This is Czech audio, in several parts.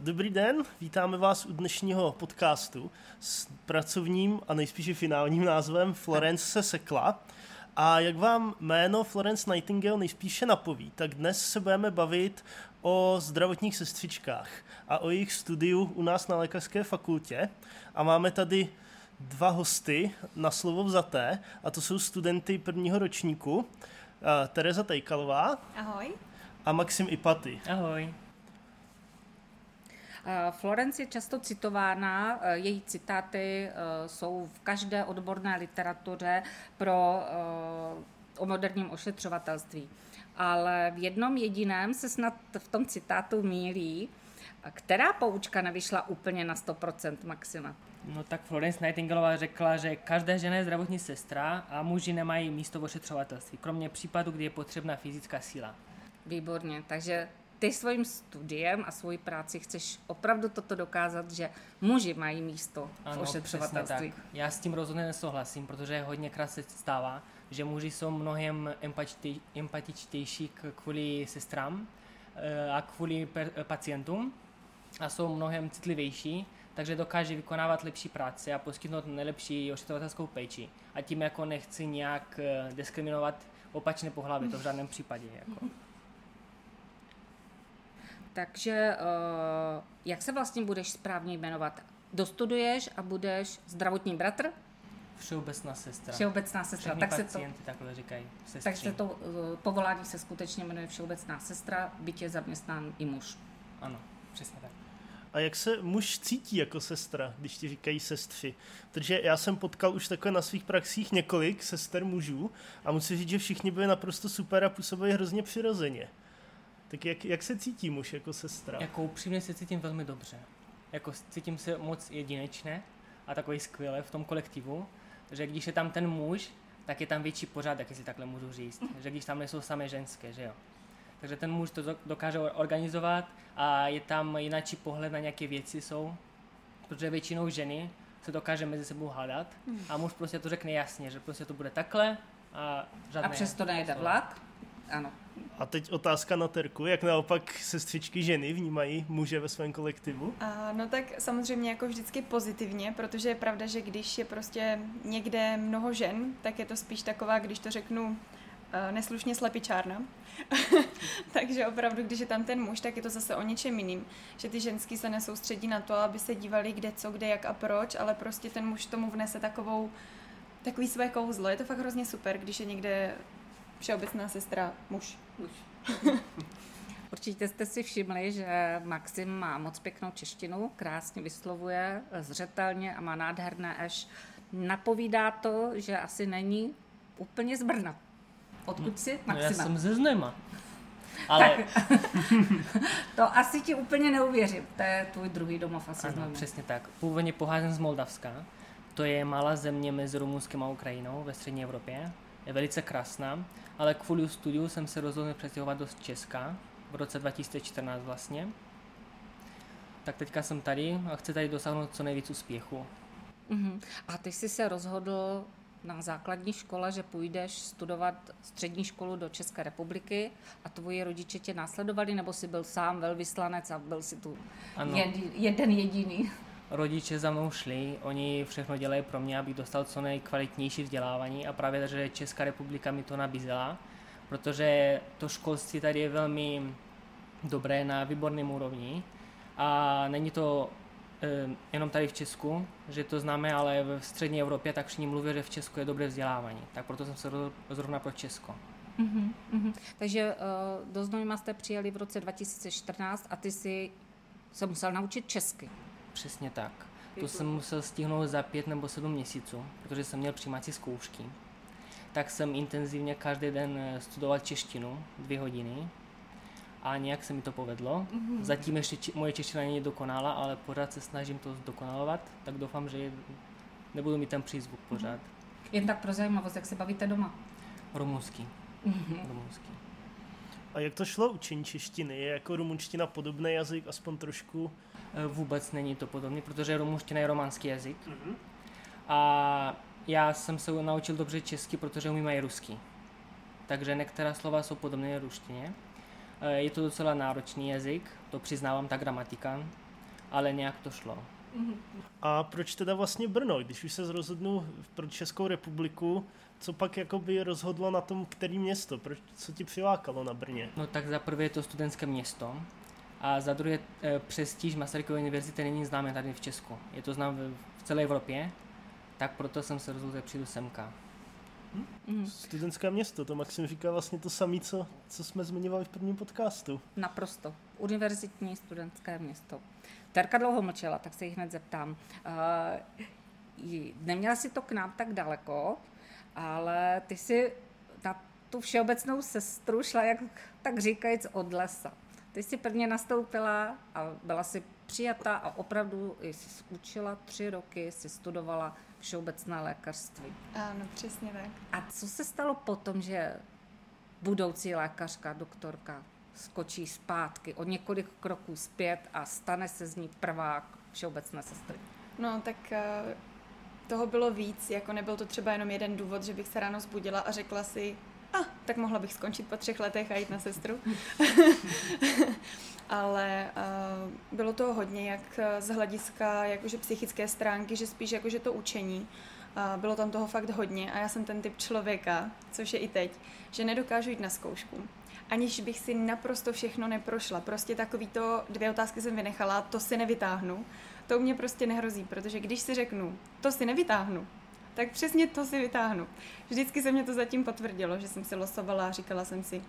Dobrý den, vítáme vás u dnešního podcastu s pracovním a nejspíše finálním názvem Florence se sekla. A jak vám jméno Florence Nightingale nejspíše napoví, tak dnes se budeme bavit o zdravotních sestřičkách a o jejich studiu u nás na lékařské fakultě. A máme tady dva hosty na slovo vzaté, a to jsou studenty prvního ročníku, eh, Tereza Tejkalová. Ahoj. A Maxim Ipaty. Ahoj. Eh, Florence je často citována, eh, její citáty jsou v každé odborné literatuře pro o moderním ošetřovatelství. Ale v jednom jediném se snad v tom citátu mílí, která poučka nevyšla úplně na 100% Maxima? No tak Florence Nightingaleová řekla, že každá žena je zdravotní sestra a muži nemají místo v ošetřovatelství, kromě případu, kdy je potřebná fyzická síla. Výborně, takže ty svým studiem a svojí práci chceš opravdu toto dokázat, že muži mají místo ano, v ošetřovatelství. Tak. Já s tím rozhodně nesouhlasím, protože hodněkrát se stává, že muži jsou mnohem empatičtější kvůli sestrám eh, a kvůli pacientům a jsou mnohem citlivější takže dokáže vykonávat lepší práci a poskytnout nejlepší ošetřovatelskou péči. A tím jako nechci nějak eh, diskriminovat opačné pohlaví, to v žádném případě. Jako. Takže eh, jak se vlastně budeš správně jmenovat? Dostuduješ a budeš zdravotní bratr? Všeobecná sestra. Všeobecná sestra. tak se to, takhle říkají. Sestři. Takže to uh, povolání se skutečně jmenuje Všeobecná sestra, byť je zaměstnán i muž. Ano, přesně tak. A jak se muž cítí jako sestra, když ti říkají sestři? Protože já jsem potkal už takhle na svých praxích několik sester mužů a musím říct, že všichni byli naprosto super a působili hrozně přirozeně. Tak jak, jak se cítí muž jako sestra? Jako upřímně se cítím velmi dobře. Jako cítím se moc jedinečně a takový skvěle v tom kolektivu, že když je tam ten muž, tak je tam větší pořádek, jestli takhle můžu říct. Že když tam nejsou samé ženské, že jo. Takže ten muž to dokáže organizovat a je tam jináčí pohled na nějaké věci jsou, protože většinou ženy se dokáže mezi sebou hádat hmm. a muž prostě to řekne jasně, že prostě to bude takhle a žádné... A přesto nejde vlak? Ano. A teď otázka na Terku, jak naopak sestřičky ženy vnímají muže ve svém kolektivu? A, no tak samozřejmě jako vždycky pozitivně, protože je pravda, že když je prostě někde mnoho žen, tak je to spíš taková, když to řeknu, neslušně slepičárna. Takže opravdu, když je tam ten muž, tak je to zase o něčem jiným. Že ty ženský se nesoustředí na to, aby se dívali kde co, kde, jak a proč, ale prostě ten muž tomu vnese takovou, takový své kouzlo. Je to fakt hrozně super, když je někde všeobecná sestra muž. muž. Určitě jste si všimli, že Maxim má moc pěknou češtinu, krásně vyslovuje, zřetelně a má nádherné až napovídá to, že asi není úplně z Brna. Odkud jsi? No, já jsem ze Znema. Ale... Tak, to asi ti úplně neuvěřím. To je tvůj druhý domov asi ano, přesně tak. Původně pocházím z Moldavska. To je malá země mezi Rumunskem a Ukrajinou ve střední Evropě. Je velice krásná, ale kvůli studiu jsem se rozhodl přestěhovat do Česka v roce 2014 vlastně. Tak teďka jsem tady a chci tady dosáhnout co nejvíc úspěchu. Uh-huh. A ty jsi se rozhodl na základní škole, že půjdeš studovat střední školu do České republiky a tvoji rodiče tě následovali, nebo jsi byl sám velvyslanec a byl si tu ano. Jed, jeden jediný? Rodiče za mnou šli, oni všechno dělají pro mě, abych dostal co nejkvalitnější vzdělávání a právě že Česká republika mi to nabízela, protože to školství tady je velmi dobré na výborném úrovni a není to jenom tady v Česku, že to známe, ale v střední Evropě tak všichni mluví, že v Česku je dobré vzdělávání. Tak proto jsem se rozhodl zrovna pro Česko. Uh-huh, uh-huh. Takže uh, do Znojma jste přijeli v roce 2014 a ty si se musel naučit česky. Přesně tak. To jsem musel stihnout za pět nebo sedm měsíců, protože jsem měl přijímací zkoušky. Tak jsem intenzivně každý den eh, studoval češtinu, dvě hodiny, a nějak se mi to povedlo. Mm-hmm. Zatím ještě či, moje čeština není dokonalá, ale pořád se snažím to zdokonalovat, tak doufám, že nebudu mít ten přízvuk pořád. Mm-hmm. Jen tak pro zajímavost, jak se bavíte doma? Rumunsky. Mm-hmm. Rumunsky. A jak to šlo učení češtiny? Je jako rumunština podobný jazyk, aspoň trošku? E, vůbec není to podobný, protože rumunština je románský jazyk. Mm-hmm. A já jsem se naučil dobře česky, protože umím i rusky. Takže některá slova jsou podobné ruštině. Eh, je to docela náročný jazyk, to přiznávám, ta gramatika, ale nějak to šlo. A proč teda vlastně Brno? Když už se rozhodnu pro Českou republiku, co pak jakoby rozhodlo na tom, který město? Proč, co ti přilákalo na Brně? No tak za prvé je to studentské město a za druhé eh, přestíž Masarykovy univerzity není známé tady v Česku. Je to známé v celé Evropě, tak proto jsem se rozhodl, že přijdu semka. Mm. Studentské město, to Maxim říká vlastně to samé, co, co jsme zmiňovali v prvním podcastu. Naprosto. Univerzitní studentské město. Terka dlouho mlčela, tak se jí hned zeptám. Uh, neměla si to k nám tak daleko, ale ty si na tu všeobecnou sestru šla, jak tak říkajíc, od lesa. Ty jsi prvně nastoupila a byla si přijata a opravdu jsi učila tři roky, jsi studovala všeobecné lékařství. Ano, přesně tak. A co se stalo potom, že budoucí lékařka, doktorka skočí zpátky o několik kroků zpět a stane se z ní prvák všeobecné sestry? No, tak eh, toho bylo víc, jako nebyl to třeba jenom jeden důvod, že bych se ráno zbudila a řekla si, a ah, tak mohla bych skončit po třech letech a jít na sestru. Ale uh, bylo to hodně, jak z hlediska jakože psychické stránky, že spíš jakože to učení. Uh, bylo tam toho fakt hodně a já jsem ten typ člověka, což je i teď, že nedokážu jít na zkoušku aniž bych si naprosto všechno neprošla. Prostě takový to dvě otázky jsem vynechala, to si nevytáhnu. To mě prostě nehrozí, protože když si řeknu, to si nevytáhnu, tak přesně to si vytáhnu. Vždycky se mě to zatím potvrdilo, že jsem si losovala a říkala jsem si,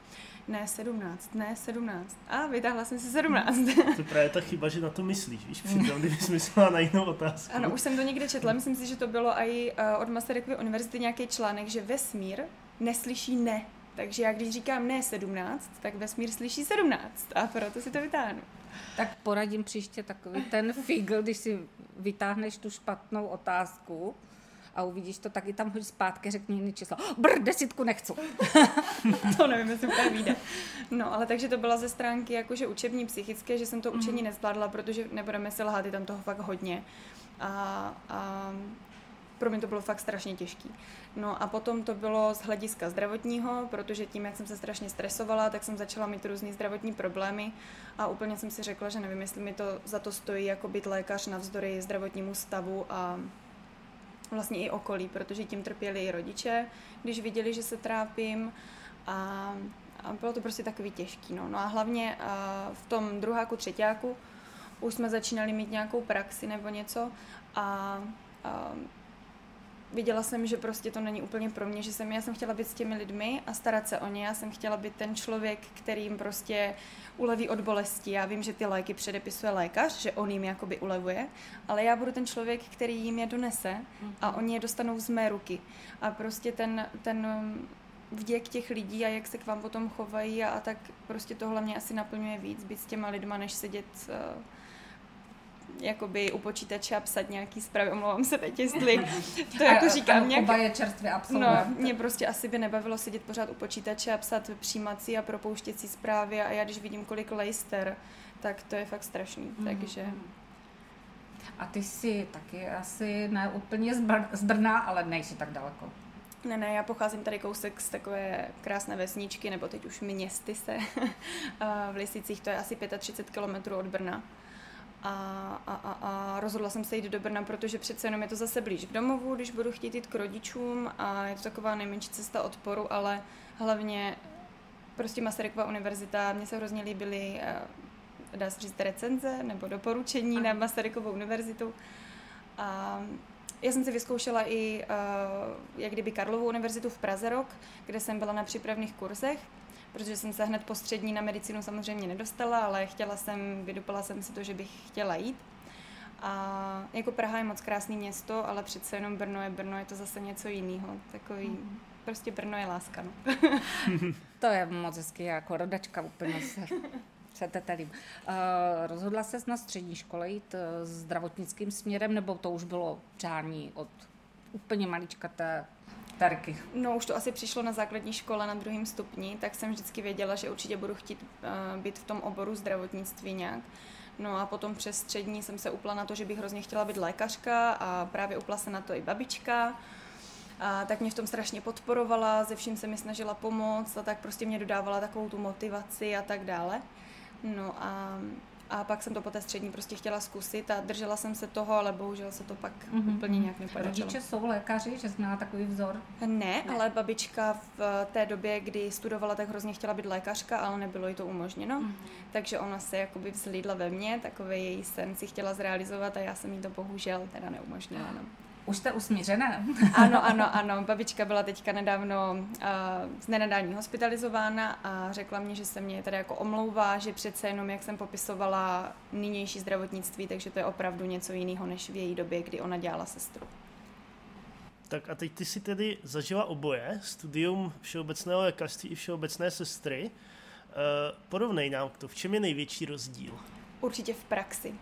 ne 17, ne 17. A vytáhla jsem si 17. To je právě ta chyba, že na to myslíš, víš, přitom, kdybys myslela na jinou otázku. Ano, už jsem to někde četla, myslím si, že to bylo i eh, od Masarykovy univerzity nějaký článek, že vesmír neslyší ne. Takže já když říkám ne 17, tak vesmír slyší 17 a proto si to vytáhnu. Tak poradím příště takový ten figl, když si vytáhneš tu špatnou otázku, a uvidíš to, tak i tam hoď zpátky, řekni jiný číslo. Brr, desítku nechci. to nevím, jestli úplně vyjde. No, ale takže to byla ze stránky jakože učební psychické, že jsem to učení mm. nezvládla, protože nebudeme se lhát, je tam toho fakt hodně. A, a pro mě to bylo fakt strašně těžký. No a potom to bylo z hlediska zdravotního, protože tím, jak jsem se strašně stresovala, tak jsem začala mít různé zdravotní problémy a úplně jsem si řekla, že nevím, jestli mi to za to stojí jako být lékař navzdory zdravotnímu stavu a vlastně i okolí, protože tím trpěli i rodiče, když viděli, že se trápím a, a bylo to prostě takový těžký. No, no a hlavně a v tom druháku, třetíku už jsme začínali mít nějakou praxi nebo něco a, a viděla jsem, že prostě to není úplně pro mě, že jsem, já jsem chtěla být s těmi lidmi a starat se o ně, já jsem chtěla být ten člověk, který jim prostě uleví od bolesti. Já vím, že ty léky předepisuje lékař, že on jim jakoby ulevuje, ale já budu ten člověk, který jim je donese a mhm. oni je dostanou z mé ruky. A prostě ten, ten vděk těch lidí a jak se k vám potom chovají a, a tak prostě tohle mě asi naplňuje víc, být s těma lidma, než sedět uh, jakoby u počítače a psat nějaký zprávy, omlouvám se teď, jestli to jako říkám nějak... Oba je čerstvě No, mě prostě asi by nebavilo sedět pořád u počítače a psat přijímací a propouštěcí zprávy a já když vidím, kolik Leicester, tak to je fakt strašný, mm-hmm. takže... A ty jsi taky asi ne úplně z, Br- z Brna, ale nejsi tak daleko. Ne, ne, já pocházím tady kousek z takové krásné vesničky, nebo teď už městy se v Lisicích, to je asi 35 km od Brna a, a, a, a rozhodla jsem se jít do Brna, protože přece jenom je to zase blíž k domovu, když budu chtít jít k rodičům a je to taková nejmenší cesta odporu, ale hlavně prostě Masarykova univerzita, mně se hrozně líbily, eh, dá se říct, recenze nebo doporučení Aha. na Masarykovou univerzitu. A já jsem si vyzkoušela i uh, jak kdyby Karlovou univerzitu v Praze rok, kde jsem byla na přípravných kurzech protože jsem se hned po střední na medicínu samozřejmě nedostala, ale chtěla jsem, vydupala jsem si to, že bych chtěla jít. A jako Praha je moc krásné město, ale přece jenom Brno je Brno, je to zase něco jiného. Takový, mm. prostě Brno je láska. No. to je moc hezky, jako rodačka úplně se, se tetelím. Uh, rozhodla ses na střední škole jít uh, zdravotnickým směrem, nebo to už bylo přání od úplně maličkaté Tarky. No už to asi přišlo na základní škole na druhém stupni, tak jsem vždycky věděla, že určitě budu chtít uh, být v tom oboru zdravotnictví nějak. No a potom přes střední jsem se upla na to, že bych hrozně chtěla být lékařka a právě upla se na to i babička. a tak mě v tom strašně podporovala, ze vším se mi snažila pomoct a tak prostě mě dodávala takovou tu motivaci a tak dále. No a a pak jsem to po té střední prostě chtěla zkusit a držela jsem se toho, ale bohužel se to pak mm-hmm. úplně nějak nepodařilo. Rodiče jsou lékaři, že měla takový vzor? Ne, ne, ale babička v té době, kdy studovala, tak hrozně chtěla být lékařka, ale nebylo jí to umožněno. Mm-hmm. Takže ona se jakoby vzlídla ve mně, takový její sen si chtěla zrealizovat a já jsem jí to bohužel teda neumožnila. No. Už jste usmířená? ano, ano, ano. Babička byla teďka nedávno uh, z nenadání hospitalizována a řekla mě, že se mě tady jako omlouvá, že přece jenom, jak jsem popisovala nynější zdravotnictví, takže to je opravdu něco jiného, než v její době, kdy ona dělala sestru. Tak a teď ty si tedy zažila oboje, studium všeobecného lékařství i všeobecné sestry. Uh, porovnej nám to, v čem je největší rozdíl? Určitě v praxi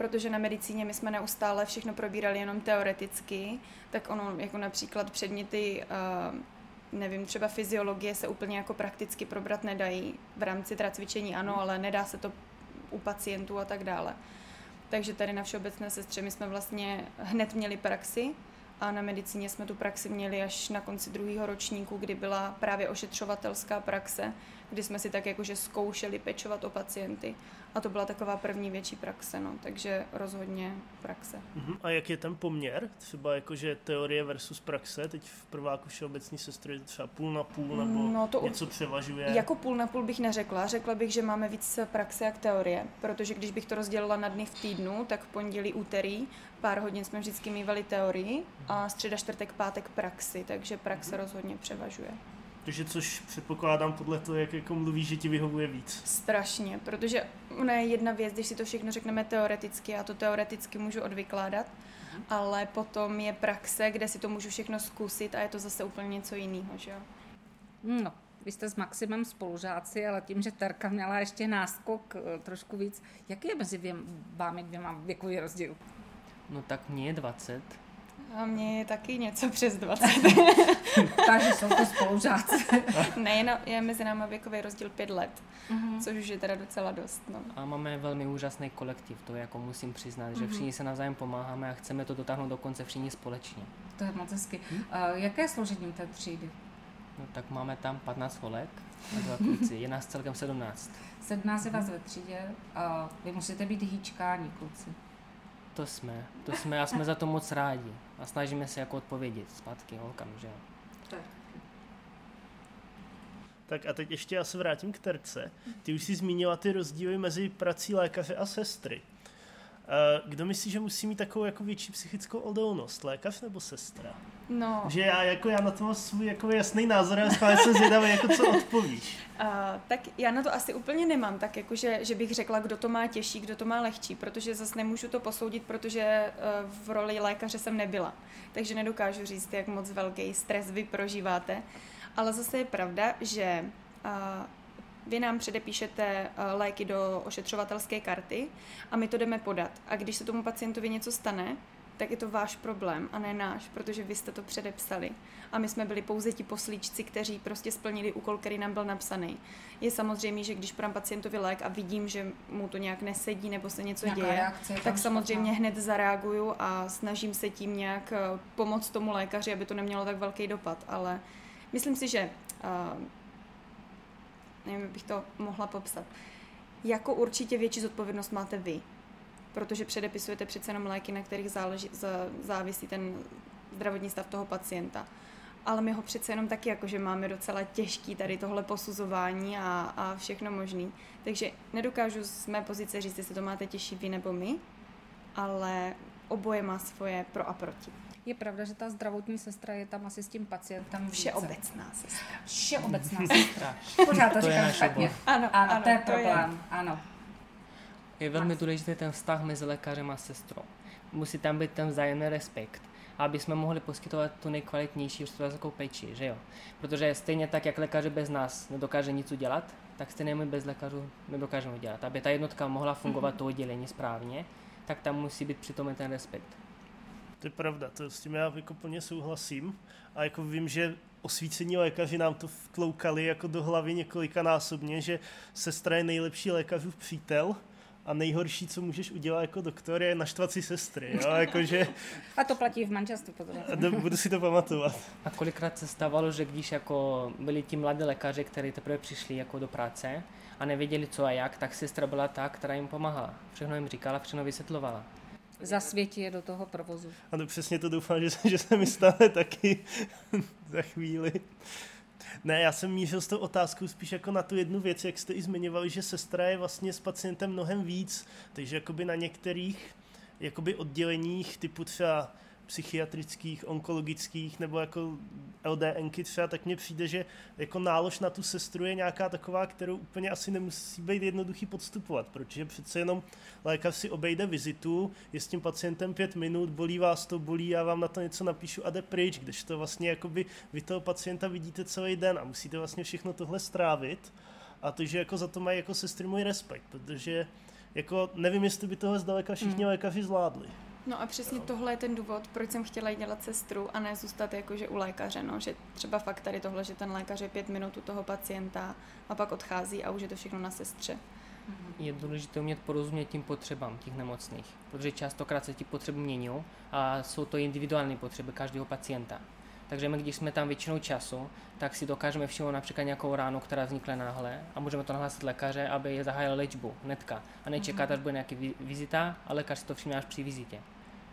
protože na medicíně my jsme neustále všechno probírali jenom teoreticky, tak ono jako například předměty, uh, nevím, třeba fyziologie se úplně jako prakticky probrat nedají. V rámci teda cvičení ano, ale nedá se to u pacientů a tak dále. Takže tady na všeobecné sestře my jsme vlastně hned měli praxi a na medicíně jsme tu praxi měli až na konci druhého ročníku, kdy byla právě ošetřovatelská praxe, kdy jsme si tak jakože zkoušeli pečovat o pacienty. A to byla taková první větší praxe, no, takže rozhodně praxe. Uh-huh. A jak je ten poměr? Třeba jakože teorie versus praxe, teď v prváku všeobecní sestry třeba půl na půl, nebo no, to něco převažuje? Jako půl na půl bych neřekla, řekla bych, že máme víc praxe jak teorie, protože když bych to rozdělila na dny v týdnu, tak v pondělí, úterý, pár hodin jsme vždycky mývali teorii a středa, čtvrtek, pátek praxi, takže praxe uh-huh. rozhodně převažuje. Takže což předpokládám podle toho, jak jako mluvíš, že ti vyhovuje víc. Strašně, protože ona je jedna věc, když si to všechno řekneme teoreticky, já to teoreticky můžu odvykládat, mm. ale potom je praxe, kde si to můžu všechno zkusit a je to zase úplně něco jiného, že jo? No, vy jste s Maximem spolužáci, ale tím, že Terka měla ještě náskok eh, trošku víc, jaký je mezi věm, vámi dvěma věkový rozdíl? No tak mě je 20 a mě je taky něco přes 20. Takže jsou to spolužáci. ne, no, je mezi námi věkový rozdíl 5 let, uh-huh. což už je teda docela dost. No. A máme velmi úžasný kolektiv, to jako musím přiznat, uh-huh. že mhm. všichni se navzájem pomáháme a chceme to dotáhnout do konce všichni společně. To je moc hezky. Uh, jaké je složení té třídy? No tak máme tam 15 holek a dva kluci, je nás celkem 17. 17 je vás ve třídě a vy musíte být hýčkáni, kluci. To jsme, to jsme a jsme za to moc rádi. A snažíme se jako odpovědět zpátky holkám, že jo. Tak. Tak a teď ještě já se vrátím k terce. Ty už jsi zmínila ty rozdíly mezi prací lékaře a sestry. Eh, kdo myslí, že musí mít takovou jako větší psychickou odolnost? Lékař nebo sestra? No. Že já, jako já na to mám svůj jako jasný názor, ale stále jsem zvědavý, jako co odpovíš. Uh, tak já na to asi úplně nemám, tak jako, že, že bych řekla, kdo to má těžší, kdo to má lehčí, protože zase nemůžu to posoudit, protože uh, v roli lékaře jsem nebyla. Takže nedokážu říct, jak moc velký stres vy prožíváte. Ale zase je pravda, že uh, vy nám předepíšete eh, léky do ošetřovatelské karty a my to jdeme podat. A když se tomu pacientovi něco stane, tak je to váš problém a ne náš, protože vy jste to předepsali. A my jsme byli pouze ti poslíčci, kteří prostě splnili úkol, který nám byl napsaný. Je samozřejmě, že když podám pacientovi lék a vidím, že mu to nějak nesedí nebo se něco Nějaká děje, tak samozřejmě hned zareaguju a snažím se tím nějak eh, pomoct tomu lékaři, aby to nemělo tak velký dopad. Ale myslím si, že uh, nevím, jak bych to mohla popsat. Jako určitě větší zodpovědnost máte vy, protože předepisujete přece jenom léky, na kterých záleží, závisí ten zdravotní stav toho pacienta. Ale my ho přece jenom taky jakože máme docela těžký tady tohle posuzování a, a všechno možný. Takže nedokážu z mé pozice říct, jestli to máte těžší vy nebo my, ale oboje má svoje pro a proti. Je pravda, že ta zdravotní sestra je tam asi s tím pacientem více. Všeobecná sestra. Všeobecná sestra. Pořád to, to říkám špatně. Ano, ano, ano, to je problém. Je. Ano. Je velmi důležitý ten vztah mezi lékařem a sestrou. Musí tam být ten vzájemný respekt aby jsme mohli poskytovat tu nejkvalitnější ošetřovatelskou péči, že jo? Protože stejně tak, jak lékař bez nás nedokáže nic udělat, tak stejně my bez lékařů nedokážeme udělat. Aby ta jednotka mohla fungovat mm-hmm. to oddělení správně, tak tam musí být přitom ten respekt. To je pravda, to s tím já jako plně souhlasím. A jako vím, že osvícení lékaři nám to vtloukali jako do hlavy několika násobně, že sestra je nejlepší lékařův přítel a nejhorší, co můžeš udělat jako doktor, je naštvat si sestry. Jo? Jakože, A to platí v manželství potom. budu si to pamatovat. A kolikrát se stávalo, že když jako byli ti mladí lékaři, kteří teprve přišli jako do práce a nevěděli co a jak, tak sestra byla ta, která jim pomáhala. Všechno jim říkala, všechno vysvětlovala. Zasvětí je do toho provozu. Ano, přesně to doufám, že, že se mi stane taky za chvíli. Ne, já jsem mířil s tou otázkou spíš jako na tu jednu věc, jak jste i zmiňovali, že sestra je vlastně s pacientem mnohem víc, takže jakoby na některých jakoby odděleních typu třeba psychiatrických, onkologických nebo jako LDNky třeba, tak mně přijde, že jako nálož na tu sestru je nějaká taková, kterou úplně asi nemusí být jednoduchý podstupovat, protože přece jenom lékař si obejde vizitu, je s tím pacientem pět minut, bolí vás to, bolí, já vám na to něco napíšu a jde pryč, když to vlastně jakoby vy toho pacienta vidíte celý den a musíte vlastně všechno tohle strávit a to, že jako za to mají jako sestry můj respekt, protože jako nevím, jestli by tohle zdaleka všichni mm. lékaři zvládli. No a přesně tohle je ten důvod, proč jsem chtěla jít dělat sestru a ne zůstat jakože u lékaře, no, že třeba fakt tady tohle, že ten lékař je pět minut u toho pacienta a pak odchází a už je to všechno na sestře. Je důležité umět porozumět tím potřebám těch nemocných, protože častokrát se ty potřeby mění a jsou to individuální potřeby každého pacienta. Takže my, když jsme tam většinou času, tak si dokážeme všimnout například nějakou ránu, která vznikla náhle a můžeme to nahlásit lékaře, aby je zahájil léčbu hnedka a nečekat, mm-hmm. až bude nějaký vizita a lékař si to všimne až při vizitě.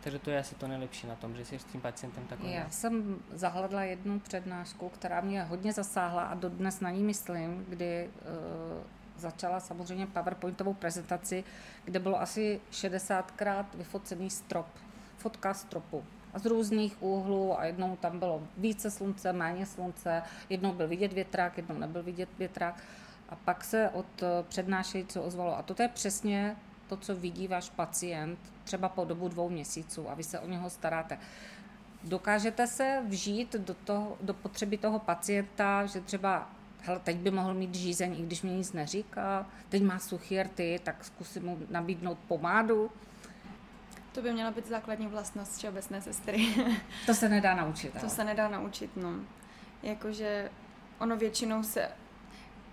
Takže to je asi to nejlepší na tom, že jsi s tím pacientem takový. Já jsem zahledla jednu přednášku, která mě hodně zasáhla a dodnes na ní myslím, kdy uh, začala samozřejmě PowerPointovou prezentaci, kde bylo asi 60krát vyfocený strop, fotka stropu z různých úhlů a jednou tam bylo více slunce, méně slunce, jednou byl vidět větrák, jednou nebyl vidět větrák a pak se od přednášejícího ozvalo a toto je přesně to, co vidí váš pacient třeba po dobu dvou měsíců a vy se o něho staráte. Dokážete se vžít do, toho, do potřeby toho pacienta, že třeba hele, teď by mohl mít žízeň, i když mi nic neříká, teď má suchý rty, tak zkusím mu nabídnout pomádu. To by měla být základní vlastnost všeobecné sestry. to se nedá naučit. To ale. se nedá naučit, no. Jakože ono většinou se,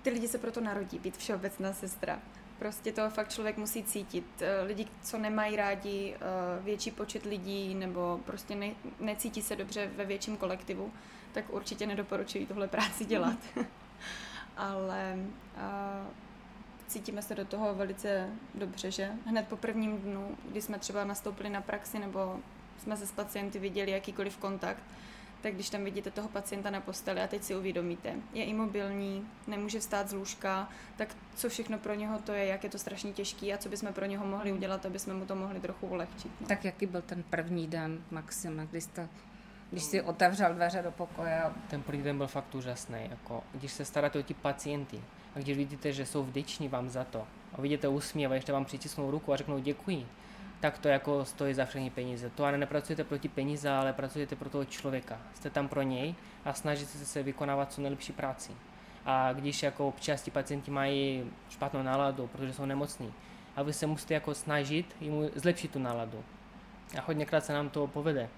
ty lidi se proto narodí být všeobecná sestra. Prostě to fakt člověk musí cítit. Eh, lidi, co nemají rádi eh, větší počet lidí nebo prostě ne, necítí se dobře ve větším kolektivu, tak určitě nedoporučují tohle práci dělat. Ale a, cítíme se do toho velice dobře, že hned po prvním dnu, kdy jsme třeba nastoupili na praxi nebo jsme se s pacienty viděli jakýkoliv kontakt, tak když tam vidíte toho pacienta na posteli a teď si uvědomíte, je imobilní, nemůže vstát z lůžka, tak co všechno pro něho to je, jak je to strašně těžký a co bychom pro něho mohli udělat, aby jsme mu to mohli trochu ulehčit. No. Tak jaký byl ten první den, Maxime, když jste když si otevřel dveře do pokoje. Ten první den byl fakt úžasný. Jako, když se staráte o ty pacienty a když vidíte, že jsou vděční vám za to a vidíte úsměv a ještě vám přitisnou ruku a řeknou děkuji, tak to jako stojí za všechny peníze. To ale nepracujete proti peníze, ale pracujete pro toho člověka. Jste tam pro něj a snažíte se vykonávat co nejlepší práci. A když jako občas ti pacienti mají špatnou náladu, protože jsou nemocní, a vy se musíte jako snažit jim zlepšit tu náladu. A hodněkrát se nám to povede.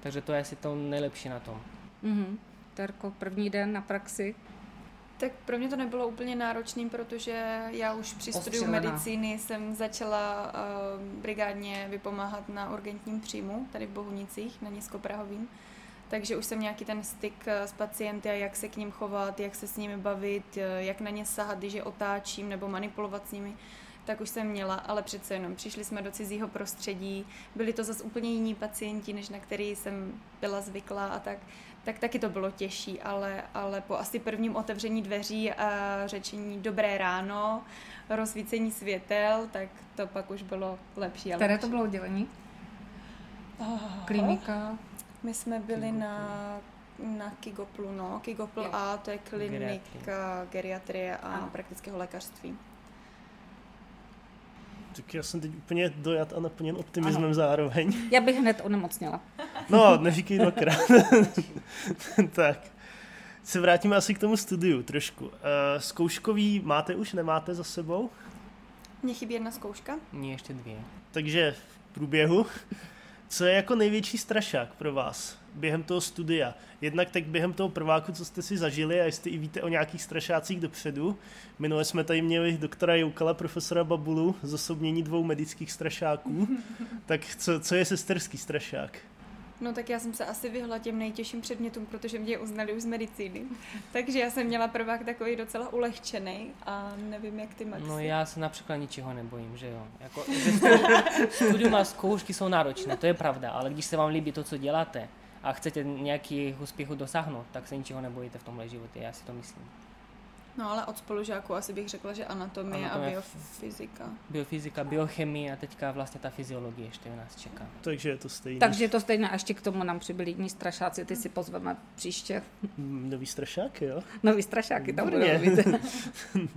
Takže to je asi to nejlepší na tom. Mm-hmm. Terko, první den na praxi? Tak pro mě to nebylo úplně náročný, protože já už při studiu medicíny jsem začala uh, brigádně vypomáhat na urgentním příjmu, tady v Bohunicích, na Nízkoprahovým. Takže už jsem nějaký ten styk eh, s pacienty a jak se k ním chovat, jak se s nimi bavit, eh, jak na ně sahat, když je otáčím nebo manipulovat s nimi, tak už jsem měla, ale přece jenom přišli jsme do cizího prostředí, byli to zase úplně jiní pacienti, než na který jsem byla zvyklá a tak tak taky to bylo těžší, ale, ale po asi prvním otevření dveří a řečení dobré ráno, rozsvícení světel, tak to pak už bylo lepší. Které to bylo oddělení? Oh, Klinika? My jsme byli Kigoplu. na na Kigoplu, no. Kigopl jo. A, to je klinika geriatrie a ano. praktického lékařství. Tak já jsem teď úplně dojat a naplněn optimismem ano. zároveň. Já bych hned onemocněla. No, neříkej dvakrát. tak. Se vrátíme asi k tomu studiu trošku. Uh, zkouškový máte už, nemáte za sebou? Mně chybí jedna zkouška. Mně ještě dvě. Takže v průběhu. Co je jako největší strašák pro vás během toho studia? Jednak tak během toho prváku, co jste si zažili a jestli i víte o nějakých strašácích dopředu. Minule jsme tady měli doktora Joukala, profesora Babulu, zosobnění dvou medických strašáků. tak co, co je sesterský strašák? No tak já jsem se asi vyhla těm nejtěžším předmětům, protože mě uznali už z medicíny. Takže já jsem měla prvák takový docela ulehčený a nevím, jak ty Maxi. No já se například ničeho nebojím, že jo. Jako, že studium a zkoušky jsou náročné, to je pravda, ale když se vám líbí to, co děláte a chcete nějakých úspěchů dosáhnout, tak se ničeho nebojíte v tomhle životě, já si to myslím. No ale od spolužáků asi bych řekla, že anatomie, anatomie a biofyzika. Biofyzika, biochemie a teďka vlastně ta fyziologie ještě u nás čeká. Takže je to stejné. Takže je to stejné a ještě k tomu nám přibyli jiní strašáci, ty si pozveme příště. Mm, nový strašák, jo? Nový strašáky tam budou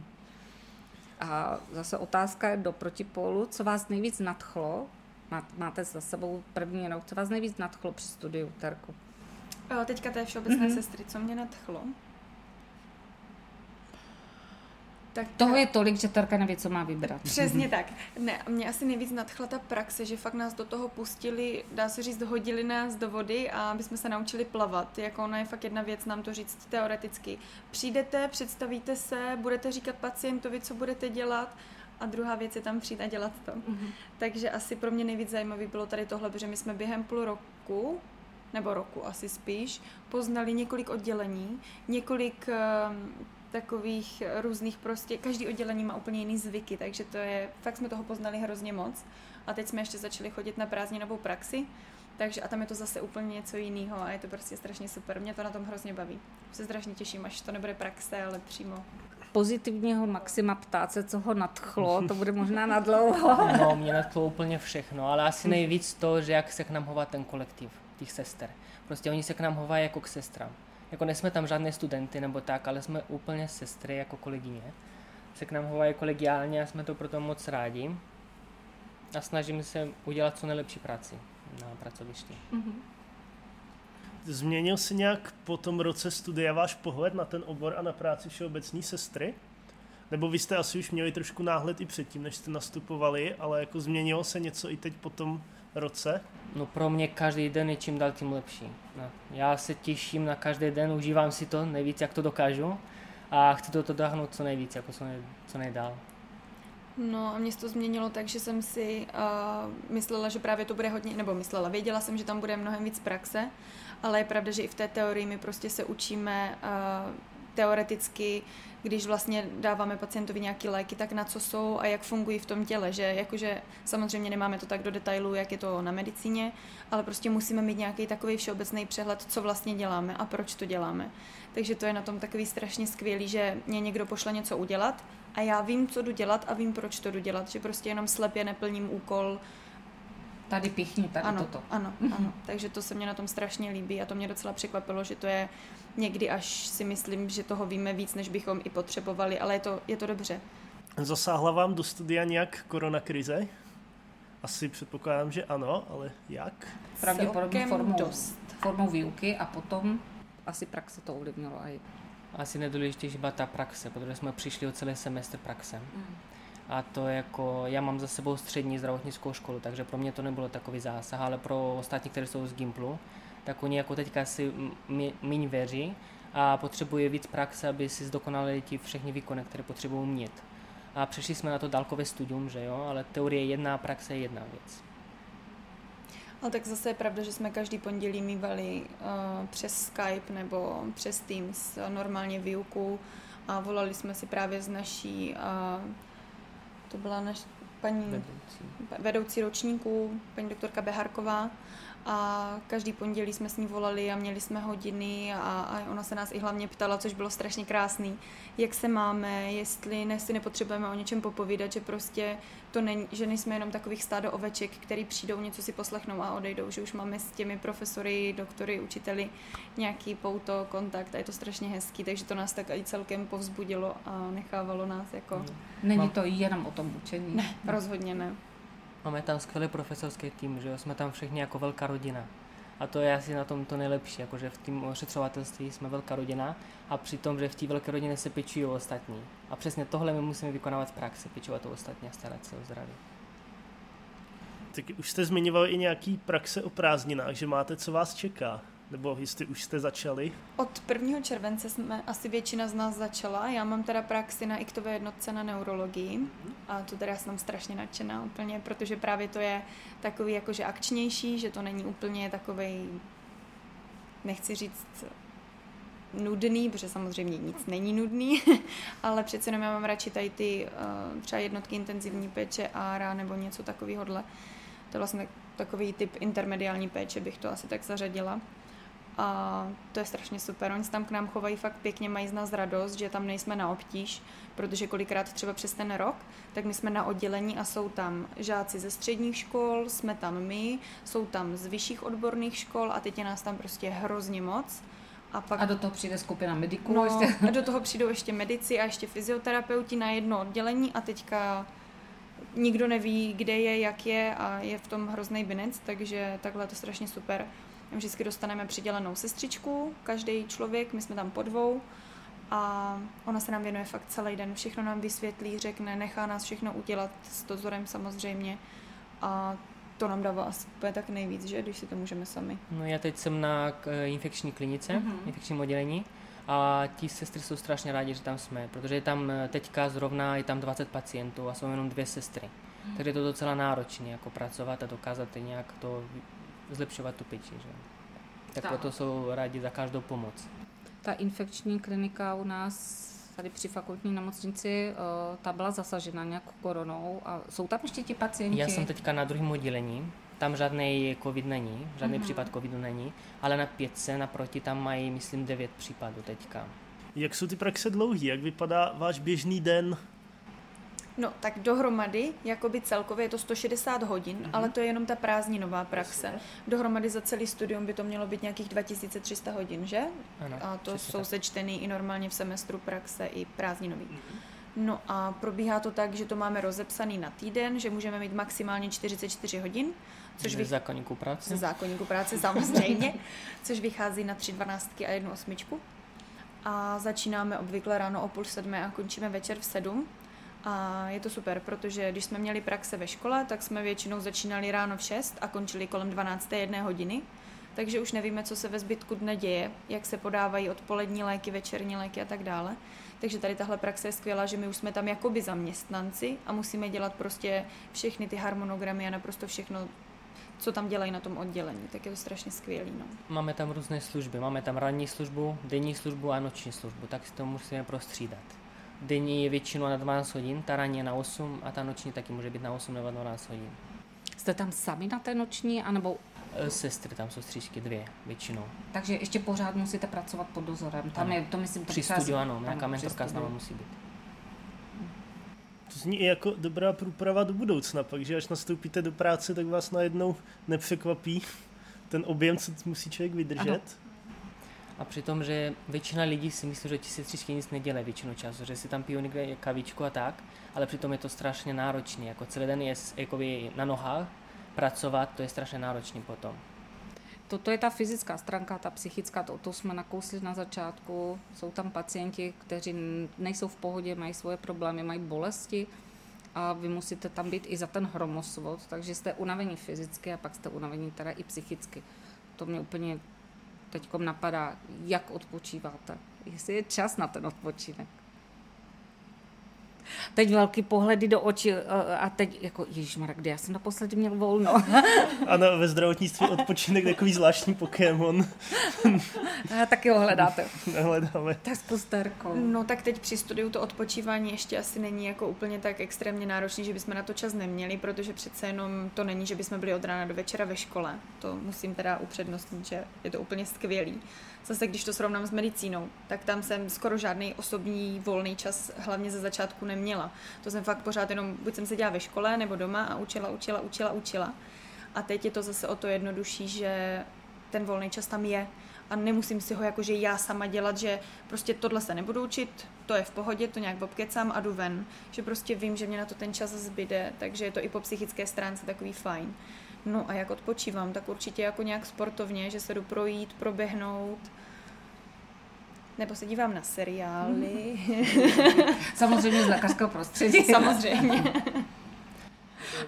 A zase otázka je do protipolu, co vás nejvíc nadchlo, máte za sebou první rok, co vás nejvíc nadchlo při studiu, Terku? Teďka té všeobecné mm-hmm. sestry, co mě nadchlo? Tak Toho je tolik, že Terka neví, co má vybrat. Přesně tak. Ne, mě asi nejvíc nadchla ta praxe, že fakt nás do toho pustili, dá se říct, hodili nás do vody a aby jsme se naučili plavat. Jako ona je fakt jedna věc nám to říct teoreticky. Přijdete, představíte se, budete říkat pacientovi, co budete dělat a druhá věc je tam přijít a dělat to. Mm-hmm. Takže asi pro mě nejvíc zajímavý bylo tady tohle, protože my jsme během půl roku nebo roku asi spíš, poznali několik oddělení, několik ehm, takových různých prostě, každý oddělení má úplně jiný zvyky, takže to je, fakt jsme toho poznali hrozně moc. A teď jsme ještě začali chodit na prázdninovou praxi, takže a tam je to zase úplně něco jiného a je to prostě strašně super. Mě to na tom hrozně baví. Se strašně těším, až to nebude praxe, ale přímo pozitivního Maxima ptát se, co ho nadchlo, to bude možná na dlouho. No, mě nadchlo úplně všechno, ale asi nejvíc to, že jak se k nám hová ten kolektiv těch sester. Prostě oni se k nám hovají jako k sestrám jako nejsme tam žádné studenty nebo tak, ale jsme úplně sestry jako kolegyně. Se k nám hovají kolegiálně a jsme to proto moc rádi. A snažíme se udělat co nejlepší práci na pracovišti. Mm-hmm. Změnil se nějak po tom roce studia váš pohled na ten obor a na práci všeobecní sestry? Nebo vy jste asi už měli trošku náhled i předtím, než jste nastupovali, ale jako změnilo se něco i teď po tom roce? No pro mě každý den je čím dál tím lepší. No, já se těším na každý den, užívám si to nejvíc, jak to dokážu a chci to dotáhnout co nejvíc, jako co, nej, co nejdál. No a mě to změnilo tak, že jsem si uh, myslela, že právě to bude hodně, nebo myslela, věděla jsem, že tam bude mnohem víc praxe, ale je pravda, že i v té teorii my prostě se učíme uh, teoreticky když vlastně dáváme pacientovi nějaké léky, tak na co jsou a jak fungují v tom těle, že jakože samozřejmě nemáme to tak do detailu, jak je to na medicíně, ale prostě musíme mít nějaký takový všeobecný přehled, co vlastně děláme a proč to děláme. Takže to je na tom takový strašně skvělý, že mě někdo pošle něco udělat a já vím, co jdu dělat a vím, proč to jdu dělat, že prostě jenom slepě neplním úkol, tady pichni, tady ano, toto. Ano, ano, takže to se mě na tom strašně líbí a to mě docela překvapilo, že to je někdy až si myslím, že toho víme víc, než bychom i potřebovali, ale je to, je to dobře. Zasáhla vám do studia nějak koronakrize? Asi předpokládám, že ano, ale jak? Pravděpodobně formou, dost. formou výuky a potom asi praxe to ovlivnilo. Asi nejdůležitější byla ta praxe, protože jsme přišli o celý semestr praxe. Mm a to jako, já mám za sebou střední zdravotnickou školu, takže pro mě to nebylo takový zásah, ale pro ostatní, kteří jsou z Gimplu, tak oni jako teďka si méně věří a potřebují víc praxe, aby si zdokonalili ti všechny výkony, které potřebují mít. A přešli jsme na to dálkové studium, že jo, ale teorie je jedna, praxe je jedna věc. Ale tak zase je pravda, že jsme každý pondělí mývali uh, přes Skype nebo přes Teams normálně výuku a volali jsme si právě z naší uh, to byla naš paní vedoucí, vedoucí ročníků, paní doktorka Beharková a každý pondělí jsme s ní volali a měli jsme hodiny a, a ona se nás i hlavně ptala, což bylo strašně krásný, jak se máme, jestli ne, si nepotřebujeme o něčem popovídat, že prostě to není, že nejsme jenom takových stádo oveček, který přijdou, něco si poslechnou a odejdou, že už máme s těmi profesory, doktory, učiteli nějaký pouto, kontakt a je to strašně hezký, takže to nás tak i celkem povzbudilo a nechávalo nás jako... Není to jenom o tom učení. Ne, rozhodně ne. Máme tam skvělý profesorský tým, že jo? jsme tam všichni jako velká rodina. A to je asi na tom to nejlepší, jakože v tom ošetřovatelství jsme velká rodina a přitom, že v té velké rodině se pečují o ostatní. A přesně tohle my musíme vykonávat v praxi, pečovat o ostatní a starat se o zdraví. Tak už jste zmiňovali i nějaký praxe o prázdninách, že máte, co vás čeká. Nebo jestli už jste začali? Od 1. července jsme asi většina z nás začala. Já mám teda praxi na iktové jednotce na neurologii a to teda jsem strašně nadšená úplně, protože právě to je takový jakože akčnější, že to není úplně takový, nechci říct nudný, protože samozřejmě nic není nudný, ale přece jenom já mám radši tady ty uh, třeba jednotky intenzivní péče ARA nebo něco takového. To je vlastně takový typ intermediální péče, bych to asi tak zařadila. A to je strašně super. Oni se tam k nám chovají fakt pěkně, mají z nás radost, že tam nejsme na obtíž, protože kolikrát třeba přes ten rok, tak my jsme na oddělení a jsou tam žáci ze středních škol, jsme tam my, jsou tam z vyšších odborných škol a teď je nás tam prostě hrozně moc. A, pak, a do toho přijde skupina mediků. No, ještě. a do toho přijdou ještě medici a ještě fyzioterapeuti na jedno oddělení a teďka nikdo neví, kde je, jak je a je v tom hrozný binec, takže takhle je to strašně super. Vždycky dostaneme přidělenou sestřičku, každý člověk, my jsme tam po dvou a ona se nám věnuje fakt celý den, všechno nám vysvětlí, řekne, nechá nás všechno udělat s dozorem samozřejmě a to nám dává asi tak nejvíc, že, když si to můžeme sami. No já teď jsem na infekční klinice, mm-hmm. infekčním oddělení a ti sestry jsou strašně rádi, že tam jsme, protože je tam eh, teďka zrovna je tam 20 pacientů a jsou jenom dvě sestry. Mm. Takže je to docela náročné jako pracovat a dokázat nějak to zlepšovat tu péči. Že? Tak, tak proto jsou rádi za každou pomoc. Ta infekční klinika u nás tady při fakultní nemocnici, eh, ta byla zasažena nějakou koronou a jsou tam ještě ti pacienti? Já jsem teďka na druhém oddělení, tam žádný covid není, žádný mm-hmm. případ covidu není, ale na pětce naproti tam mají, myslím, devět případů teďka. Jak jsou ty praxe dlouhý? Jak vypadá váš běžný den No, tak dohromady, jakoby celkově je to 160 hodin, mm-hmm. ale to je jenom ta prázdninová praxe. Dohromady za celý studium by to mělo být nějakých 2300 hodin, že? Ano, a to jsou tak. sečtený i normálně v semestru praxe i prázdninový. Mm-hmm. No a probíhá to tak, že to máme rozepsaný na týden, že můžeme mít maximálně 44 hodin. Což vych... zákonníku práce. Ze zákonníku práce samozřejmě, což vychází na tři dvanáctky a jednu osmičku. A začínáme obvykle ráno o půl sedmé a končíme večer v sedm. A je to super, protože když jsme měli praxe ve škole, tak jsme většinou začínali ráno v 6 a končili kolem 12. jedné hodiny. Takže už nevíme, co se ve zbytku dne děje, jak se podávají odpolední léky, večerní léky a tak dále. Takže tady tahle praxe je skvělá, že my už jsme tam jakoby zaměstnanci a musíme dělat prostě všechny ty harmonogramy a naprosto všechno, co tam dělají na tom oddělení, tak je to strašně skvělý. No. Máme tam různé služby, máme tam ranní službu, denní službu a noční službu, tak si to musíme prostřídat denní je většinou na 12 hodin, ta ranní je na 8 a ta noční taky může být na 8 nebo 12 hodin. Jste tam sami na té noční, anebo e, Sestry, tam jsou střížky dvě většinou. Takže ještě pořád musíte pracovat pod dozorem. Tam ano. je, to myslím, Při studiu, ano, nějaká mentorka s musí být. To zní i jako dobrá průprava do budoucna, pak, že až nastoupíte do práce, tak vás najednou nepřekvapí ten objem, co musí člověk vydržet. Ano. A přitom, že většina lidí si myslí, že ti sestřičky nic nedělají většinu času, že si tam pijou někde kavičku a tak, ale přitom je to strašně náročné. Jako celý den je jakoby na nohách, pracovat, to je strašně náročné potom. Toto je ta fyzická stránka, ta psychická, to, to jsme nakousli na začátku. Jsou tam pacienti, kteří nejsou v pohodě, mají svoje problémy, mají bolesti a vy musíte tam být i za ten hromosvod, takže jste unavení fyzicky a pak jste unavení teda i psychicky. To mě úplně teď napadá, jak odpočíváte, jestli je čas na ten odpočinek. Teď velký pohledy do očí a teď jako, ježišmarek, kde já jsem naposledy měl volno. Ano, ve zdravotnictví odpočinek takový zvláštní Pokémon. A taky ho hledáte. Nehledáme. Tak s posterkou. No tak teď při studiu to odpočívání ještě asi není jako úplně tak extrémně náročný, že bychom na to čas neměli, protože přece jenom to není, že bychom byli od rána do večera ve škole. To musím teda upřednostnit, že je to úplně skvělý. Zase když to srovnám s medicínou, tak tam jsem skoro žádný osobní volný čas hlavně ze začátku neměla. To jsem fakt pořád jenom, buď jsem seděla ve škole nebo doma a učila, učila, učila, učila. A teď je to zase o to jednodušší, že ten volný čas tam je a nemusím si ho jakože já sama dělat, že prostě tohle se nebudu učit, to je v pohodě, to nějak obkecám a jdu ven. Že prostě vím, že mě na to ten čas zbyde, takže je to i po psychické stránce takový fajn. No a jak odpočívám, tak určitě jako nějak sportovně, že se jdu projít, proběhnout, nebo se dívám na seriály. Samozřejmě z lékařského prostředí. Samozřejmě.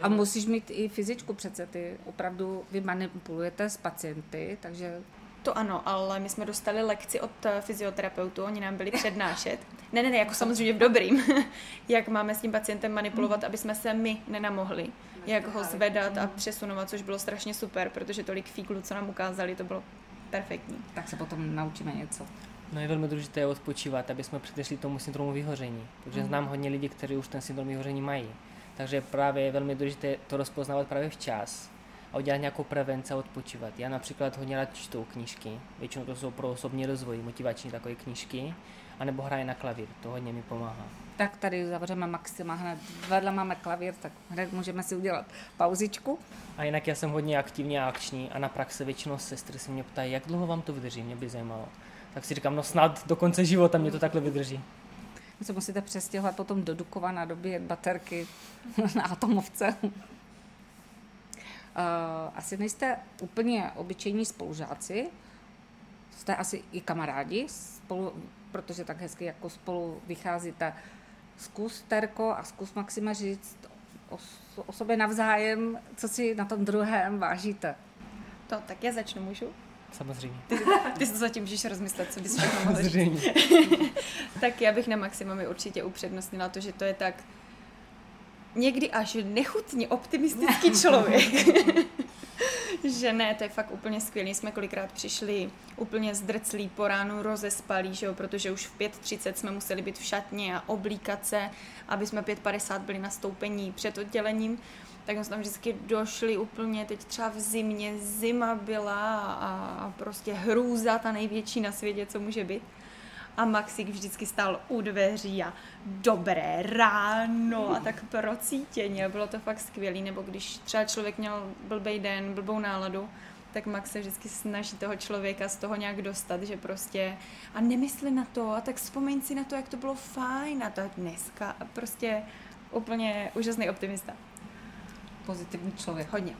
A musíš mít i fyzičku přece, ty opravdu vy manipulujete s pacienty, takže To ano, ale my jsme dostali lekci od eh, fyzioterapeutu, oni nám byli přednášet. Ne, ne, ne, jako samozřejmě v dobrým. jak máme s tím pacientem manipulovat, aby jsme se my nenamohli. Jak ho zvedat a přesunovat, což bylo strašně super, protože tolik fíglů, co nám ukázali, to bylo perfektní. tak se potom naučíme něco. No je velmi důležité odpočívat, aby jsme předešli tomu syndromu vyhoření, protože znám hodně lidí, kteří už ten syndrom vyhoření mají. Takže právě je velmi důležité to rozpoznávat právě včas a udělat nějakou prevenci a odpočívat. Já například hodně rád čtu knížky, většinou to jsou pro osobní rozvoj, motivační takové knížky, anebo hraje na klavír, to hodně mi pomáhá. Tak tady zavřeme Maxima hned. Vedle máme klavír, tak hned můžeme si udělat pauzičku. A jinak já jsem hodně aktivní a akční a na praxi většinou sestry se mě ptají, jak dlouho vám to vydrží, mě by zajímalo. Tak si říkám, no snad do konce života mě to takhle vydrží. Vy se musíte přestěhovat potom do Dukova na době baterky na atomovce. Uh, asi nejste úplně obyčejní spolužáci, jste asi i kamarádi, spolu, protože tak hezky jako spolu vycházíte. Zkus, Terko, a zkus Maxima říct o, o sobě navzájem, co si na tom druhém vážíte. To, tak já začnu, můžu? Samozřejmě. Ty si to zatím můžeš rozmyslet, co bys všechno mohla říct. Samozřejmě. Tak já bych na maximumi určitě upřednostnila to, že to je tak někdy až nechutně optimistický člověk. Že ne, to je fakt úplně skvělý. Jsme kolikrát přišli úplně zdrclí po ránu, rozespalí, že jo, protože už v 5.30 jsme museli být v šatně a oblíkat se, aby jsme 5.50 byli na stoupení před oddělením. Tak jsme tam vždycky došli úplně, teď třeba v zimě, zima byla a, prostě hrůza, ta největší na světě, co může být a Maxik vždycky stál u dveří a dobré ráno a tak procítěně. Bylo to fakt skvělý, nebo když třeba člověk měl blbej den, blbou náladu, tak Max se vždycky snaží toho člověka z toho nějak dostat, že prostě a nemysli na to a tak vzpomeň si na to, jak to bylo fajn a tak dneska a prostě úplně úžasný optimista. Pozitivní člověk. Hodně.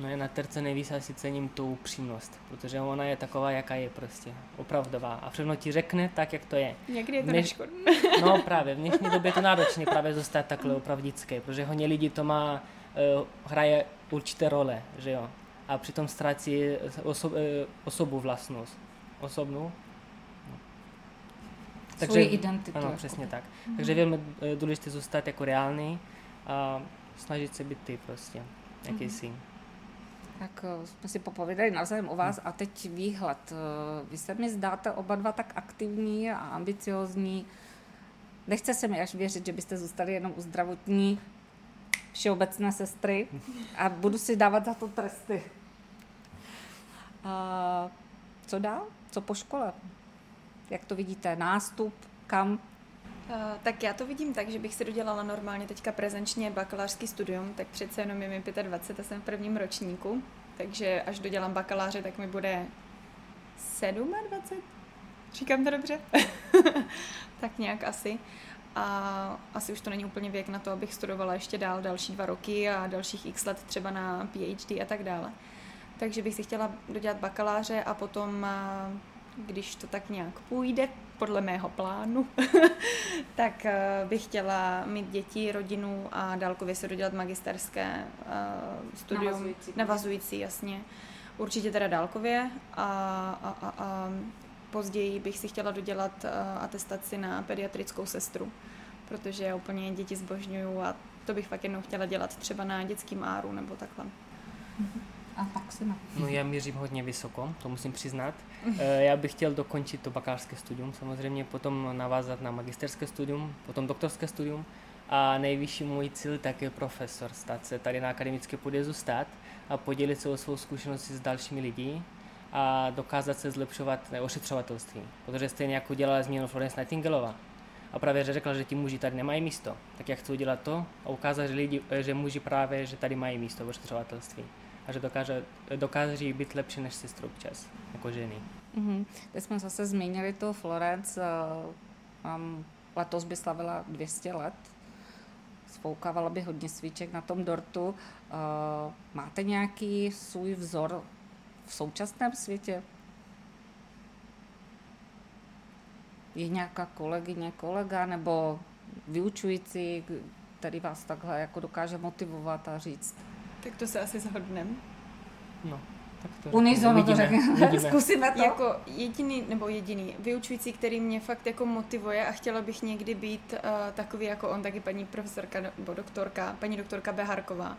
No je na terce nejvíc asi cením tu upřímnost, protože ona je taková, jaká je prostě, opravdová. A všechno ti řekne tak, jak to je. Někdy je to škodu. No právě, v dnešní době je to náročné právě zůstat takhle opravdické, protože hodně lidí to má, uh, hraje určité role, že jo. A přitom ztrácí oso, uh, osobu vlastnost. Osobnou? No. Svoji identitu. Ano, jako. přesně tak. Takže je velmi eh, důležité zůstat jako reálný a snažit se být ty prostě, jaký jsi. Tak eh, jsme si popovídali navzájem o vás a teď výhled. Eh, Vy se mi zdáte oba dva tak aktivní a ambiciozní. Nechce se mi až věřit, že byste zůstali jenom u zdravotní všeobecné sestry a budu si dávat za to tresty. A co dál? Co po škole? Jak to vidíte? Nástup? Kam? Uh, tak já to vidím tak, že bych si dodělala normálně teďka prezenčně bakalářský studium, tak přece jenom je mi 25 a jsem v prvním ročníku, takže až dodělám bakaláře, tak mi bude 27? Říkám to dobře? tak nějak asi. A asi už to není úplně věk na to, abych studovala ještě dál další dva roky a dalších x let třeba na PhD a tak dále. Takže bych si chtěla dodělat bakaláře a potom, a když to tak nějak půjde, podle mého plánu, tak eh, bych chtěla mít děti, rodinu a dálkově se dodělat magisterské eh, studium. Navazující. Navazující, jasně. Určitě teda dálkově a, a, a, a později bych si chtěla dodělat eh, atestaci na pediatrickou sestru, protože já úplně děti zbožňuju a to bych fakt jednou chtěla dělat třeba na dětským áru nebo takhle. A pak si na. No já mířím hodně vysoko, to musím přiznat. Eh, Já bych chtěl dokončit to bakalářské studium, samozřejmě potom navázat na magisterské studium, potom doktorské studium a nejvyšší můj cíl tak je profesor, stát se tady na akademické půdě zůstat a podělit se o svou zkušenosti s dalšími lidí a dokázat se zlepšovat ošetřovatelství. Protože stejně jako dělala změnu Florence Nightingaleová a právě řekla, že ti muži tady nemají místo, tak já chci udělat to a ukázat, že, lidi, eh, že muži právě, že tady mají místo v ošetřovatelství a že dokáže, dokáží být lepší než sestry občas, jako ženy. Mhm. Teď jsme zase zmínili to Florence. eh, um, letos by slavila 200 let. Spoukávala by hodně svíček na tom dortu. Eh, máte nějaký svůj vzor v současném světě? Je nějaká kolegyně, kolega nebo vyučující, který vás takhle jako dokáže motivovat a říct. Tak to se asi shodneme. No, tak to Unizono to řekne. Zkusíme to. Jako jediný, nebo jediný vyučující, který mě fakt jako motivuje a chtěla bych někdy být uh, takový jako on, taky paní profesorka nebo doktorka, paní doktorka Beharková.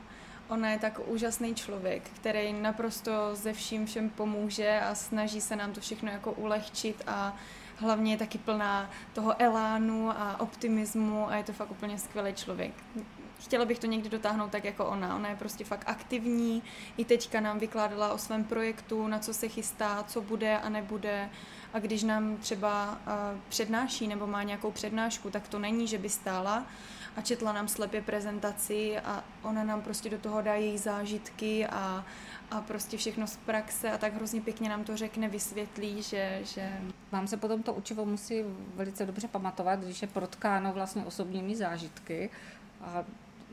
Ona je tak úžasný člověk, který naprosto ze vším všem pomůže a snaží se nám to všechno jako ulehčit a hlavně je taky plná toho elánu a optimismu a je to fakt úplně skvělý člověk. Chtěla bych to někdy dotáhnout tak jako ona. Ona je prostě fakt aktivní. I teďka nám vykládala o svém projektu, na co se chystá, co bude a nebude. A když nám třeba uh, přednáší nebo má nějakou přednášku, tak to není, že by stála a četla nám slepě prezentaci a ona nám prostě do toho dá její zážitky a, a prostě všechno z praxe a tak hrozně pěkně nám to řekne, vysvětlí, že, že Vám se potom to učivo musí velice dobře pamatovat, když je protkáno vlastně osobními zážitky a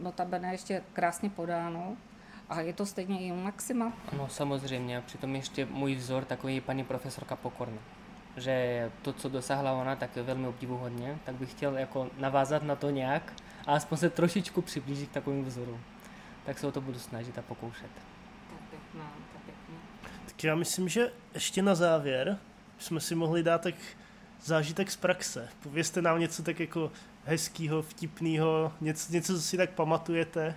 notabene ještě krásně podáno. A je to stejně i u Maxima. Ano, samozřejmě. A přitom ještě můj vzor, takový je paní profesorka Pokorna. Že to, co dosáhla ona, tak je velmi obdivuhodně. Tak bych chtěl jako navázat na to nějak a aspoň se trošičku přiblížit k takovým vzorům. Tak se o to budu snažit a pokoušet. Tak já myslím, že ještě na závěr jsme si mohli dát tak zážitek z praxe. Povězte nám něco tak jako hezkýho, vtipného, něco, něco, co si tak pamatujete,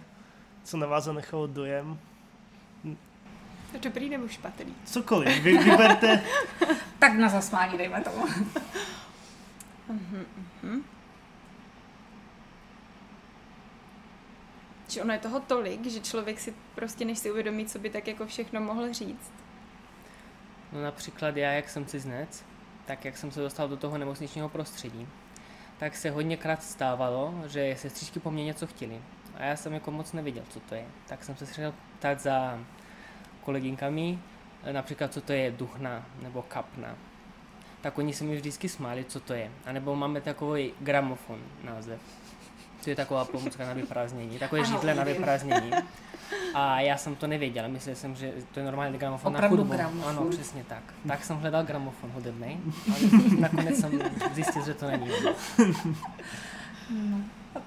co na vás zanechalo dojem. dobrý nebo špatný. Cokoliv, vy vyberte. Tak na zasmání dejme tomu. Že ono je toho tolik, že člověk si prostě než si uvědomí, co by tak jako všechno mohl říct. No například já, jak jsem ciznec, tak jak jsem se dostal do toho nemocničního prostředí, tak se hodněkrát stávalo, že sestřičky po mně něco chtěli. A já jsem jako moc nevěděl, co to je. Tak jsem se šel ptát za kolegynkami, eh, například co to je duchna nebo kapna. Tak oni se mi vždycky smáli, co to je. A nebo máme takový gramofon název. To je taková pomůcka na vyprázdnění, takové židle na vyprázdnění. A já jsem to nevěděl, myslel jsem, že to je normální gramofon Opravdu na hudbu. gramofon. Ano, přesně tak. Tak jsem hledal gramofon hudebný, ale nakonec jsem zjistil, že to není.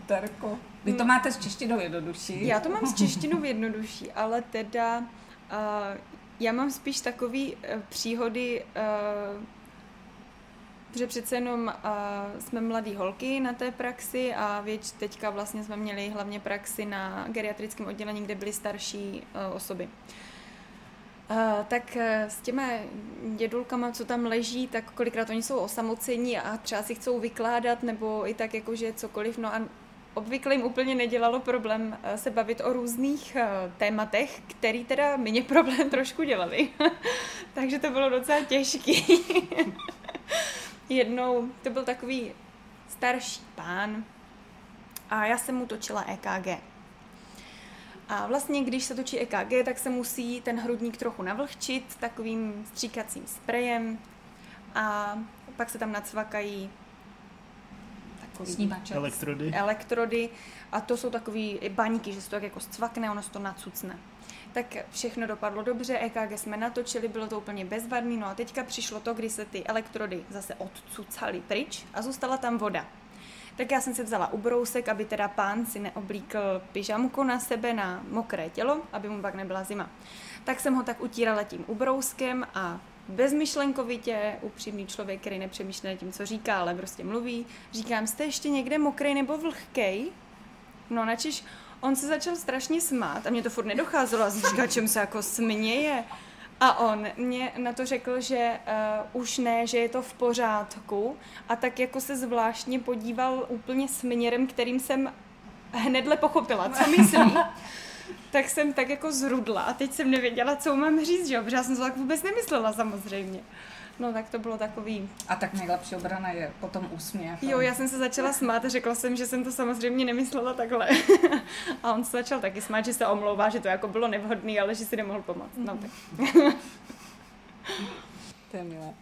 Terko. Vy to máte s češtinou jednodušší. Já to mám s češtinou jednodušší, ale teda uh, já mám spíš takový uh, příhody, uh, že přece jenom uh, jsme mladý holky na té praxi a věč, teďka vlastně jsme měli hlavně praxi na geriatrickém oddělení, kde byly starší uh, osoby. Uh, tak s těma dědulkama, co tam leží, tak kolikrát oni jsou osamocení a třeba si chcou vykládat nebo i tak jakože cokoliv, no a obvykle jim úplně nedělalo problém se bavit o různých tématech, který teda mě problém trošku dělali. Takže to bylo docela těžký. Jednou to byl takový starší pán a já jsem mu točila EKG. A vlastně, když se točí EKG, tak se musí ten hrudník trochu navlhčit takovým stříkacím sprejem a pak se tam nacvakají takový Snímače. Elektrody. elektrody a to jsou takový baňky, že se to tak jako scvakne, ono se to nacucne. Tak všechno dopadlo dobře, EKG jsme natočili, bylo to úplně bezvadný, no a teďka přišlo to, kdy se ty elektrody zase odcucaly pryč a zůstala tam voda. Tak já jsem si vzala ubrousek, aby teda pán si neoblíkl pyžamku na sebe na mokré tělo, aby mu pak nebyla zima. Tak jsem ho tak utírala tím ubrouskem a bezmyšlenkovitě, upřímný člověk, který nepřemýšlí tím, co říká, ale prostě mluví, říkám, jste ještě někde mokrý nebo vlhkej? No načiž on se začal strašně smát a mě to furt nedocházelo a říkala, čem se jako směje. A on mě na to řekl, že uh, už ne, že je to v pořádku a tak jako se zvláštně podíval úplně směrem, kterým jsem hnedle pochopila, co myslí. tak jsem tak jako zrudla a teď jsem nevěděla, co mám říct, že jo, protože já jsem to tak vůbec nemyslela samozřejmě. No tak to bylo takový. A tak nejlepší obrana je potom úsměv. Jo, já jsem se začala smát a řekla jsem, že jsem to samozřejmě nemyslela takhle. a on se začal taky smát, že se omlouvá, že to jako bylo nevhodný, ale že si nemohl pomoct. No tak. To je milé.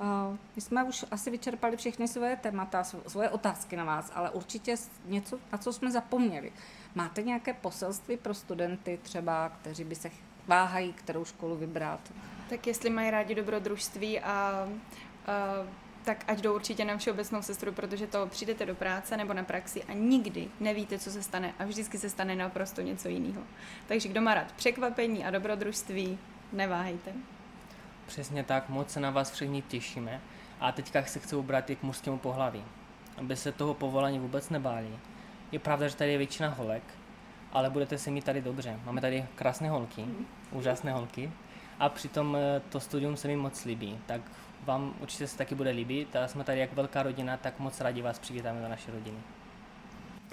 Uh, my jsme už asi vyčerpali všechny svoje témata, sv- svoje otázky na vás, ale určitě něco, na co jsme zapomněli. Máte nějaké poselství pro studenty třeba, kteří by se váhají, kterou školu vybrat? Tak jestli mají rádi dobrodružství a, a tak ať jdou určitě na všeobecnou sestru, protože to přijdete do práce nebo na praxi a nikdy nevíte, co se stane a vždycky se stane naprosto něco jiného. Takže kdo má rád překvapení a dobrodružství, neváhejte. Přesně tak, moc se na vás všichni těšíme. A teďka se chci ubrat i k mužskému pohlaví. Aby se toho povolání vůbec nebáli. Je pravda, že tady je většina holek, ale budete se mít tady dobře. Máme tady krásné holky, úžasné holky. A přitom eh, to studium se mi moc líbí, tak vám určitě se taky bude líbit. A jsme tady jak velká rodina, tak moc rádi vás přivítáme do naší rodiny.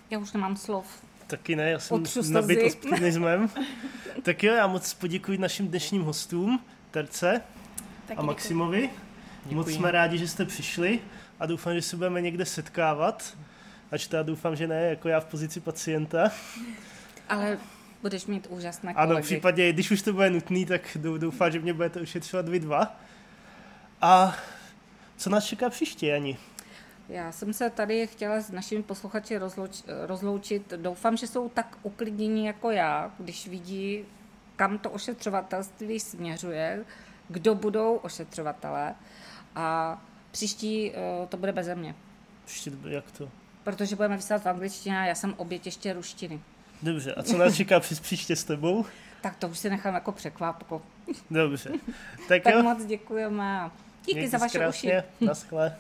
Já už nemám slov. Taky ne, já jsem nabit optimismem. tak jo, já moc poděkuji našim dnešním hostům, Terce Taky a Maximovi. Děkuji. Moc jsme rádi, že jste přišli a doufám, že se budeme někde setkávat. Ač teda doufám, že ne, jako já v pozici pacienta. Ale budeš mít úžasné Ano, v kolegy. případě, když už to bude nutný, tak dou- doufám, že mě budete ošetřovat vy dva. A co nás čeká příště, Jani? Já jsem se tady chtěla s našimi posluchači rozlouč, rozloučit. Doufám, že jsou tak uklidnění jako já, když vidí, kam to ošetřovatelství směřuje, kdo budou ošetřovatelé. A příští eh, to bude beze mě, Ještě, jak to? protože budeme vysílat v angličtině a já jsem oběť ještě ruštiny. Dobře, a co nás čeká přes příště s tebou? Tak to už si nechám jako překvapko. Dobře. Tak, Tak jo, moc děkujeme a díky mějte za vaše uši. krásně. Naschle.